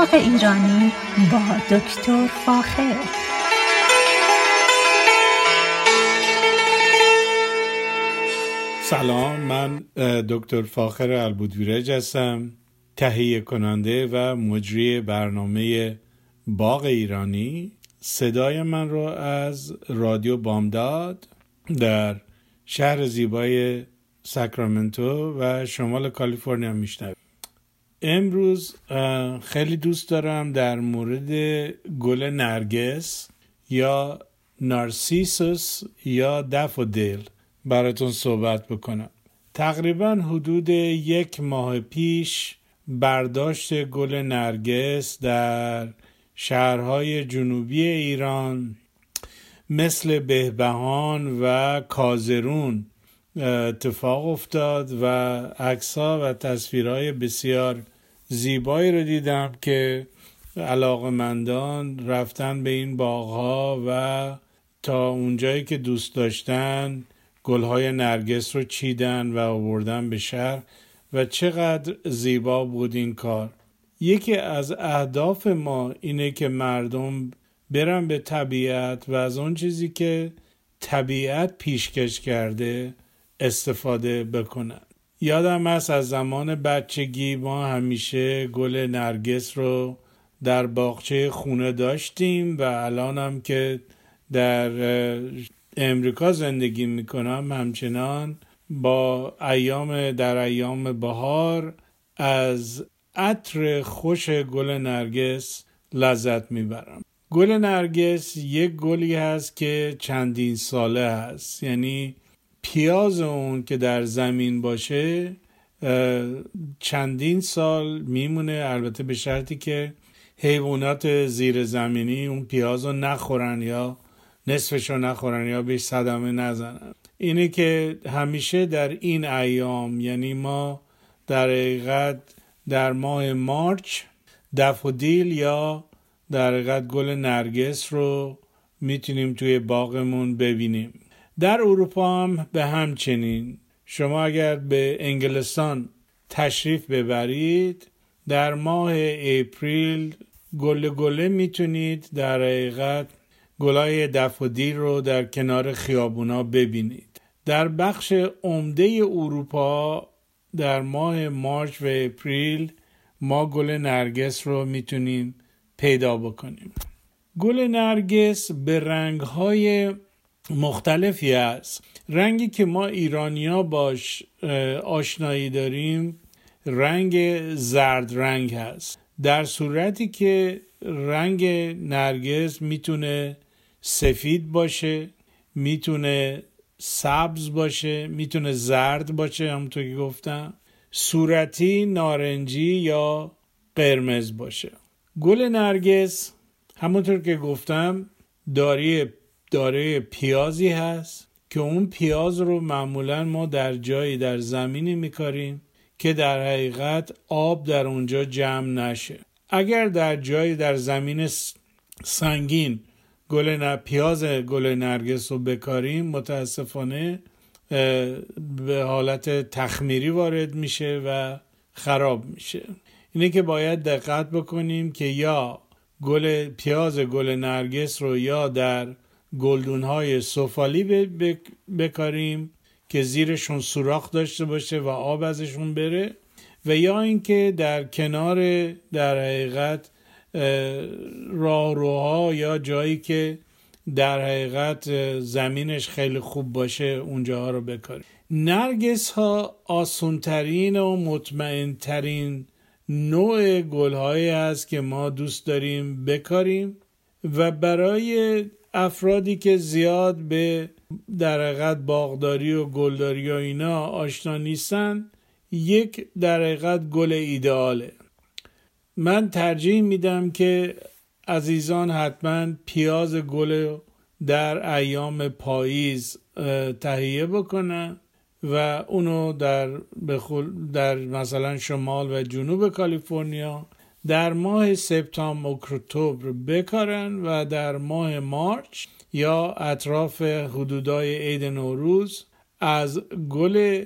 باغ ایرانی با دکتر فاخر. سلام من دکتر فاخر البودویرج هستم تهیه کننده و مجری برنامه باغ ایرانی. صدای من رو از رادیو بامداد در شهر زیبای ساکرامنتو و شمال کالیفرنیا میشنوید. امروز خیلی دوست دارم در مورد گل نرگس یا نارسیسوس یا دفودیل براتون صحبت بکنم. تقریبا حدود یک ماه پیش برداشت گل نرگس در شهرهای جنوبی ایران مثل بهبهان و کازرون اتفاق افتاد و عکسها و تصویرهای بسیار زیبایی رو دیدم که علاقمندان رفتن به این باغها و تا اونجایی که دوست داشتن گلهای نرگس رو چیدن و آوردن به شهر و چقدر زیبا بود این کار. یکی از اهداف ما اینه که مردم برن به طبیعت و از اون چیزی که طبیعت پیشکش کرده استفاده بکنن. یادم است از زمان بچگی ما همیشه گل نرگس رو در باغچه خونه داشتیم و الانم که در امریکا زندگی می‌کنم همچنان با ایام در ایام بهار از عطر خوش گل نرگس لذت می‌برم. گل نرگس یک گلی هست که چندین ساله هست. یعنی پیاز اون که در زمین باشه چندین سال میمونه. البته به شرطی که حیوانات زیر زمینی اون پیاز رو نخورن یا نصفش رو نخورن یا بهش صدمه نزنن. اینه که همیشه در این ایام یعنی ما در حقیقت در ماه مارچ دفودیل یا در حقیقت گل نرگس رو می‌تونیم توی باغمون ببینیم. در اروپا هم به همچنین. شما اگر به انگلستان تشریف ببرید در ماه اپریل گل گله می‌تونید در حقیقت گلای دفودیل رو در کنار خیابونا ببینید. در بخش عمده اروپا در ماه مارچ و اپریل ما گل نرگس رو می‌تونیم پیدا بکنیم. گل نرگس به رنگهای مختلفی است. رنگی که ما ایرانیا باش آشنایی داریم رنگ زرد رنگ هست. در صورتی که رنگ نرگس می‌تونه سفید باشه می‌تونه سبز باشه می‌تونه زرد باشه همونطور که گفتم. صورتی نارنجی یا قرمز باشه. گل نرگس همونطور که گفتم داری داره پیازی هست که اون پیاز رو معمولا ما در جایی در زمینی میکاریم که در حقیقت آب در اونجا جمع نشه. اگر در جایی در زمین سنگین گل پیاز گل نرگس رو بکاریم متاسفانه به حالت تخمیری وارد میشه و خراب میشه. اینه که باید دقت بکنیم که یا گل پیاز گل نرگس رو یا در گلدون های سفالی بکاریم که زیرشون سوراخ داشته باشه و آب ازشون بره و یا اینکه در کنار در حقیقت راهروها یا جایی که در حقیقت زمینش خیلی خوب باشه اونجاها رو بکاریم. نرگس ها آسونترین و مطمئنترین نوع گل هست که ما دوست داریم بکاریم و برای افرادی که زیاد به در حقیقت باغداری و گلداری و اینا آشنا نیستن یک در حقیقت گل ایدئاله. من ترجیح میدم که عزیزان حتما پیاز گل در ایام پاییز تهیه بکنن و اونو در, در مثلا شمال و جنوب کالیفرنیا در ماه سپتامبر اکتبر بکارن و در ماه مارچ یا اطراف حدودای عید نوروز از گل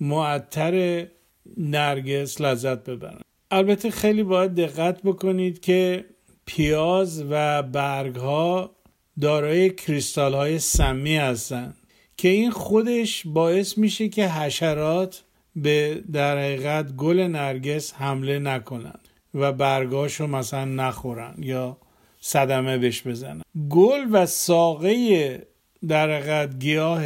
معطر نرگس لذت ببرن. البته خیلی باید دقت بکنید که پیاز و برگ ها دارای کریستال های سمی هستند که این خودش باعث میشه که حشرات به در حقیقت گل نرگس حمله نکنند و برگاشو مثلا نخورن یا صدمه بهش بزنن. گل و ساقه در حقیقت گیاه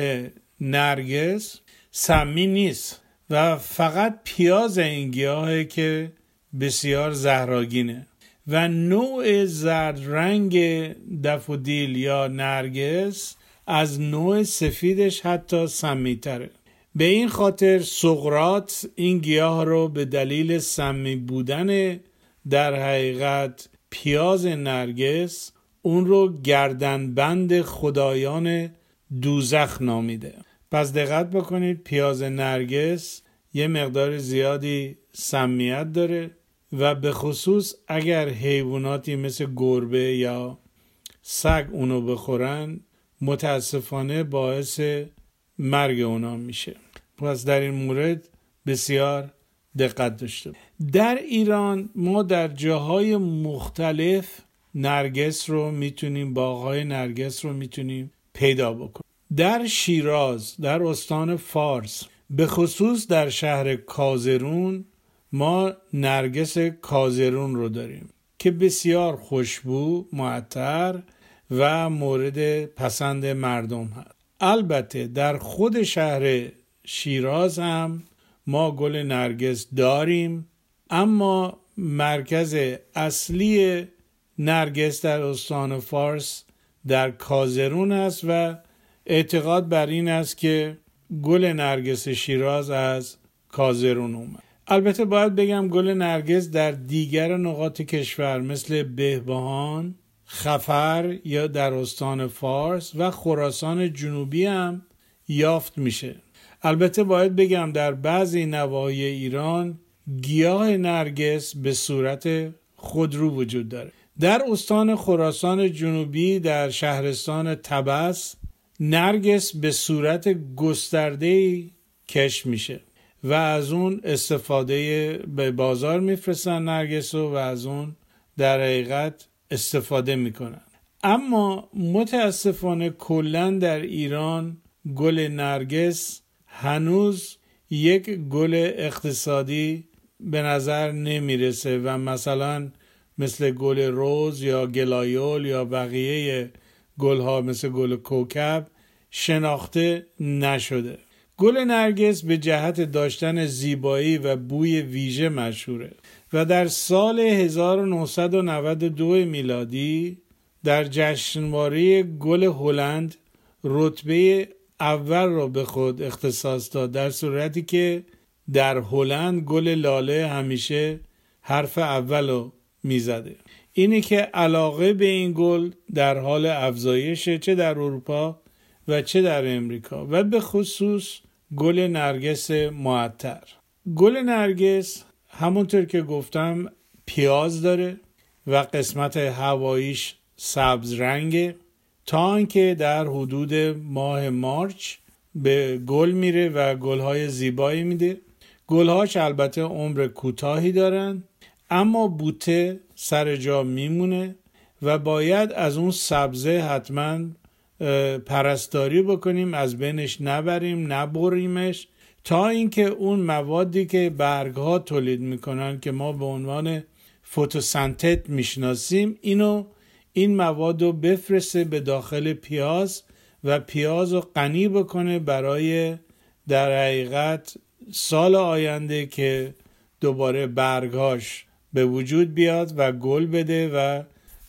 نرگس سمی نیست و فقط پیاز این گیاهه که بسیار زهراگینه و نوع زرد رنگ دفودیل یا نرگس از نوع سفیدش حتی سمیتره به این خاطر سقرات این گیاه رو به دلیل سمی بودن در حقیقت پیاز نرگس اون رو گردنبند خدایان دوزخ نامیده. پس دقت بکنید پیاز نرگس یه مقدار زیادی سمیت داره و به خصوص اگر حیواناتی مثل گربه یا سگ اونو بخورن متاسفانه باعث مرگ اونا میشه. پس در این مورد بسیار دقت داشته در ایران ما در جاهای مختلف نرگس رو می‌تونیم باغهای نرگس رو می‌تونیم پیدا بکنیم. در شیراز در استان فارس به خصوص در شهر کازرون ما نرگس کازرون رو داریم که بسیار خوشبو معطر و مورد پسند مردم هست. البته در خود شهر شیراز هم ما گل نرگس داریم. اما مرکز اصلی نرگس در استان فارس در کازرون است و اعتقاد بر این است که گل نرگس شیراز از کازرون اومد. البته باید بگم گل نرگس در دیگر نقاط کشور مثل بهبهان خفر یا در استان فارس و خراسان جنوبی هم یافت میشه. البته باید بگم در بعضی نواحی ایران گیاه نرگس به صورت خودرو وجود داره. در استان خراسان جنوبی در شهرستان تبس نرگس به صورت گسترده کش میشه و از اون استفاده به بازار میفرستن نرگس و, و از اون در حقیقت استفاده می‌کنن. اما متاسفانه کلا در ایران گل نرگس هنوز یک گل اقتصادی به نظر نمی‌رسه و مثلا مثل گل روز یا گلایول یا بقیه گل ها مثل گل کوکب شناخته نشده. گل نرگس به جهت داشتن زیبایی و بوی ویژه مشهوره و در سال 1992 میلادی در جشنواره گل هلند رتبه اول را به خود اختصاص داد در صورتی که در هلند گل لاله همیشه حرف اول رو می‌زده. اینه که علاقه به این گل در حال افزایشه چه در اروپا و چه در امریکا و به خصوص گل نرگس معطر. گل نرگس همونطور که گفتم پیاز داره و قسمت هواییش سبز رنگه. تا اینکه در حدود ماه مارچ به گل میره و گلهای زیبایی میده. گلهاش البته عمر کوتاهی دارن اما بوته سر جا میمونه و باید از اون سبزه حتما پرستاری بکنیم از بینش نبریم نبریمش تا اینکه اون موادی که برگ ها تولید می‌کنن که ما به عنوان فوتوسنتت می‌شناسیم اینو این مواد رو بفرسته به داخل پیاز و پیاز رو غنی بکنه برای در حقیقت سال آینده که دوباره برگهاش به وجود بیاد و گل بده و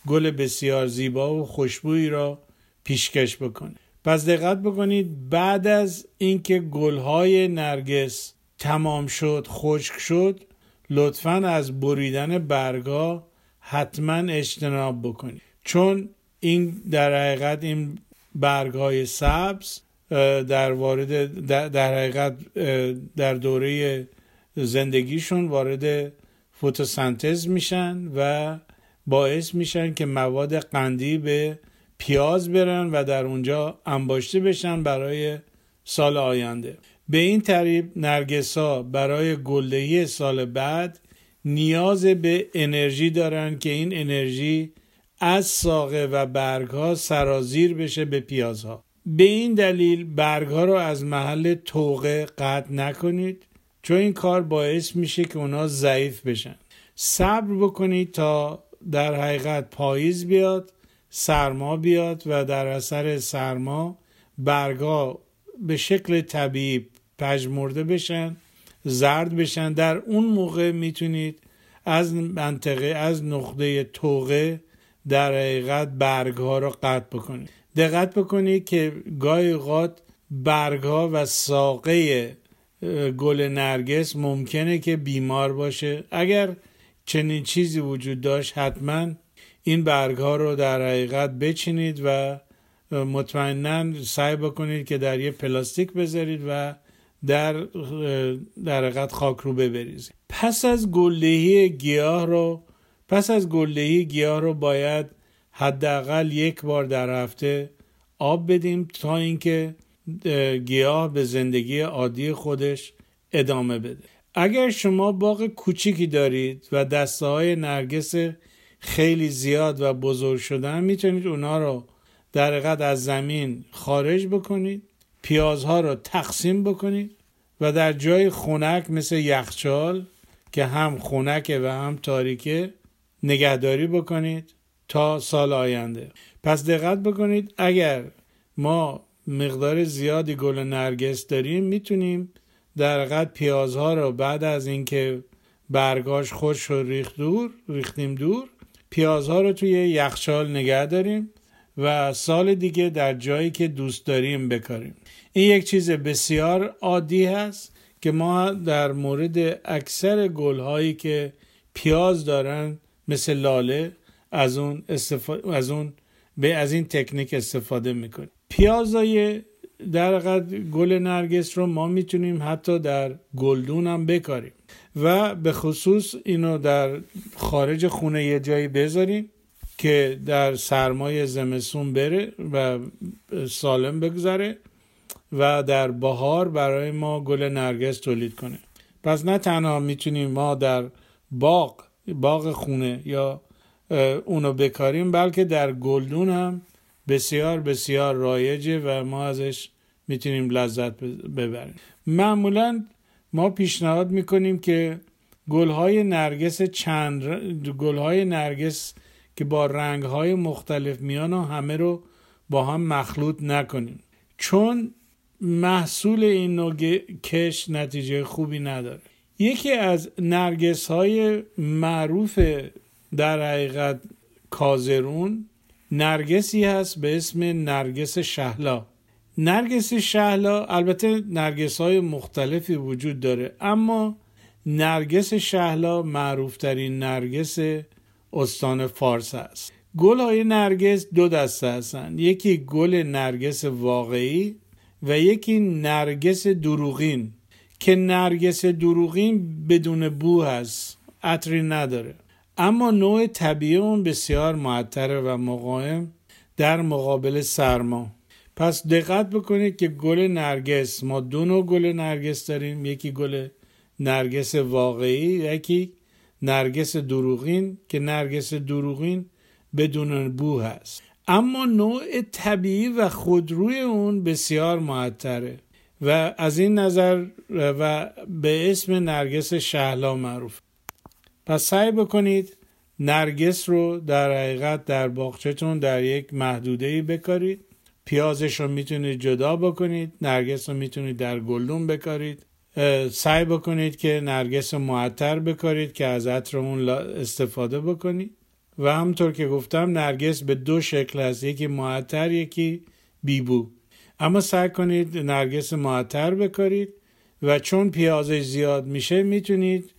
گل بسیار زیبا و خوشبویی را پیشکش بکنه. پس دقت بکنید بعد از اینکه گلهای نرگس تمام شد خشک شد لطفا از بریدن برگا حتما اجتناب بکنید. چون این در حقیقت این برگ های سبز در وارد در حقیقت در دوره زندگیشون وارد فوتوسنتز میشن و باعث میشن که مواد قندی به پیاز برن و در اونجا انباشته بشن برای سال آینده. به این تریب نرگس ها برای گلدهی سال بعد نیاز به انرژی دارن که این انرژی از ساقه و برگ ها سرازیر بشه به پیازها. به این دلیل برگ ها رو از محل توقه قطع نکنید چون این کار باعث میشه که اونا ضعیف بشن. صبر بکنید تا در حقیقت پاییز بیاد سرما بیاد و در اثر سرما برگا به شکل طبیعی پژمرده بشن زرد بشن. در اون موقع می‌تونید از منطقه از نقطه توقه در حقیقت برگ ها رو قطع بکنید. دقت بکنید که گاهی اوقات برگ ها و ساقه گل نرگس ممکنه که بیمار باشه. اگر چنین چیزی وجود داشت حتما این برگ ها رو در حقیقت بچینید و مطمئنا سعی بکنید که در یه پلاستیک بذارید و در در حقیقت خاک رو ببریزید. پس از گلدهی گیاه رو پس از گلدهی گیاه رو باید حداقل یک بار در هفته آب بدیم تا اینکه گیاه به زندگی عادی خودش ادامه بده. اگر شما باغ کوچیکی دارید و دسته های نرگس خیلی زیاد و بزرگ شدن می‌تونید اونا رو در حقیقت از زمین خارج بکنید پیازها رو تقسیم بکنید و در جای خونک مثل یخچال که هم خونکه و هم تاریکه نگهداری بکنید. تا سال آینده. پس دقت بکنید اگر ما مقدار زیادی گل نرگس داریم می‌تونیم در حقیقت پیازها رو بعد از اینکه برگاش خوش و ریخت دور ریختیم دور پیازها رو توی یخچال نگه داریم و سال دیگه در جایی که دوست داریم بکاریم. این یک چیز بسیار عادی هست که ما در مورد اکثر گلهایی که پیاز دارن مثل لاله از اون, استفاده، از اون به از این تکنیک استفاده می‌کنیم. پیازای در گل نرگس رو ما می‌تونیم حتی در گلدون هم بکاریم و به خصوص اینو در خارج خونه یه جایی بذاریم که در سرمای زمستون بره و سالم بگذره و در بهار برای ما گل نرگس تولید کنه. پس نه تنها می‌تونیم ما در باغ باغ خونه یا اونو بکاریم بلکه در گلدون هم بسیار بسیار رایجه و ما ازش می‌تونیم لذت ببریم. معمولا ما پیشنهاد می‌کنیم که گلهای نرگس چند گلهای نرگس که با رنگهای مختلف میان و همه رو با هم مخلوط نکنیم. چون محصول این نوع کش نتیجه خوبی نداره. یکی از نرگس های معروف در حقیقت کازرون نرگسی هست به اسم نرگس شهلا. نرگس شهلا البته نرگس های مختلفی وجود داره اما نرگس شهلا معروفترین نرگس استان فارس است. گل های نرگس دو دسته هستند. یکی گل نرگس واقعی و یکی نرگس دروغین. که نرگس دروغین بدون بو هست عطری نداره. اما نوع طبیعی اون بسیار معطره و مقاوم در مقابل سرما. پس دقت بکنید که گل نرگس ما دو نوع گل نرگس داریم. یکی گل نرگس واقعی یکی نرگس دروغین که نرگس دروغین بدون بو هست. اما نوع طبیعی و خودروی اون بسیار معطره و از این نظر و به اسم نرگس شهلا معروف. پس سعی بکنید نرگس رو در حقیقت در باغچهتون در یک محدوده ای بکارید. پیازش رو می‌تونید جدا بکنید نرگس رو می‌تونید در گلدون بکارید. سعی بکنید که نرگس معطر بکارید که از عطر اون استفاده بکنید. و همطور که گفتم نرگس به دو شکل هست یکی معطر یکی بیبو. اما سعی کنید نرگس معطر بکارید و چون پیازش زیاد میشه می‌تونید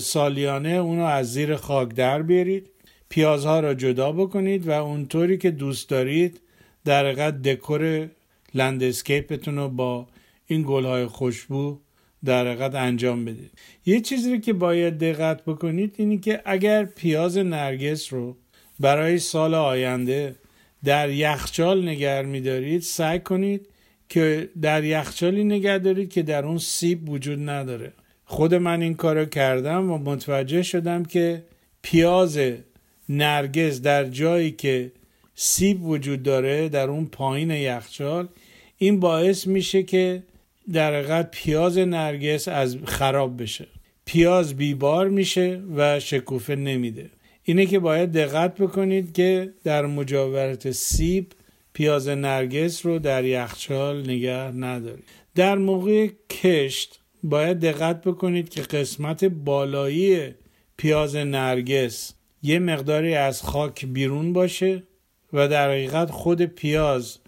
سالیانه اونو از زیر خاک در بیارید پیازها را جدا بکنید و اونطوری که دوست دارید در حقیقت دکور لندسکیپتون رو با این گلهای خوشبو در حقیقت انجام بدید. یه چیزی که باید دقت بکنید اینی که اگر پیاز نرگس رو برای سال آینده در یخچال نگر میدارید سعی کنید که در یخچالی نگه دارید که در اون سیب وجود نداره. خود من این کارو کردم و متوجه شدم که پیاز نرگس در جایی که سیب وجود داره در اون پایین یخچال این باعث میشه که در حقیقت پیاز نرگس از خراب بشه. پیاز بیبار میشه و شکوفه نمیده. اینه که باید دقت بکنید که در مجاورت سیب پیاز نرگس رو در یخچال نگه ندارید. در موقع کشت باید دقت بکنید که قسمت بالایی پیاز نرگس یه مقداری از خاک بیرون باشه و در حقیقت خود پیاز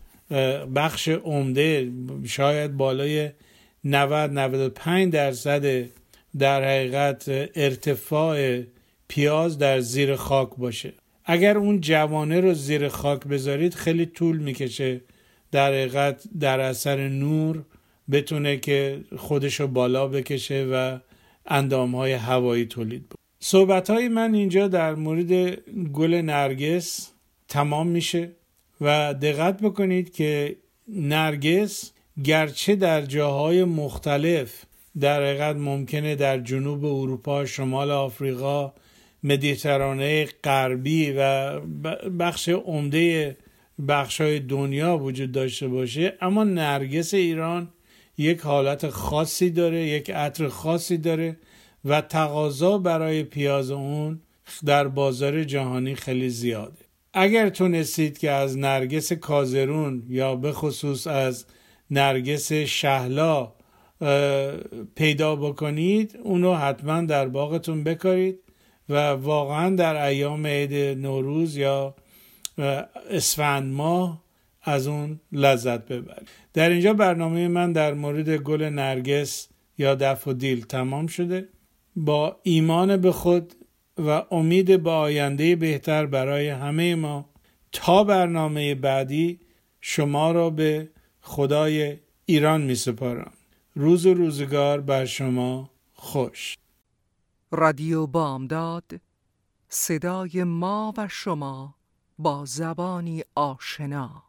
بخش عمده شاید بالای 90 95 درصد در حقیقت ارتفاع پیاز در زیر خاک باشه. اگر اون جوانه رو زیر خاک بذارید خیلی طول می‌کشه در حقیقت در اثر نور بتونه که خودشو بالا بکشه و اندام های هوایی تولید بود صحبت های من اینجا در مورد گل نرگس تمام میشه و دقت بکنید که نرگس گرچه در جاهای مختلف در حقیقت ممکنه در جنوب اروپا شمال آفریقا مدیترانه غربی و بخش عمده بخش های دنیا وجود داشته باشه اما نرگس ایران یک حالت خاصی داره یک عطر خاصی داره و تقاضا برای پیاز اون در بازار جهانی خیلی زیاده. اگر تونستید که از نرگس کازرون یا به خصوص از نرگس شهلا پیدا بکنید اونو حتما در باغتون بکارید و واقعا در ایام عید نوروز یا اسفند ماه از اون لذت ببرید در اینجا برنامه من در مورد گل نرگس یا دف و دیل تمام شده. با ایمان به خود و امید به آینده بهتر برای همه ما تا برنامه بعدی شما را به خدای ایران می سپارم. روز و روزگار بر شما خوش. رادیو بامداد صدای ما و شما با زبانی آشنا.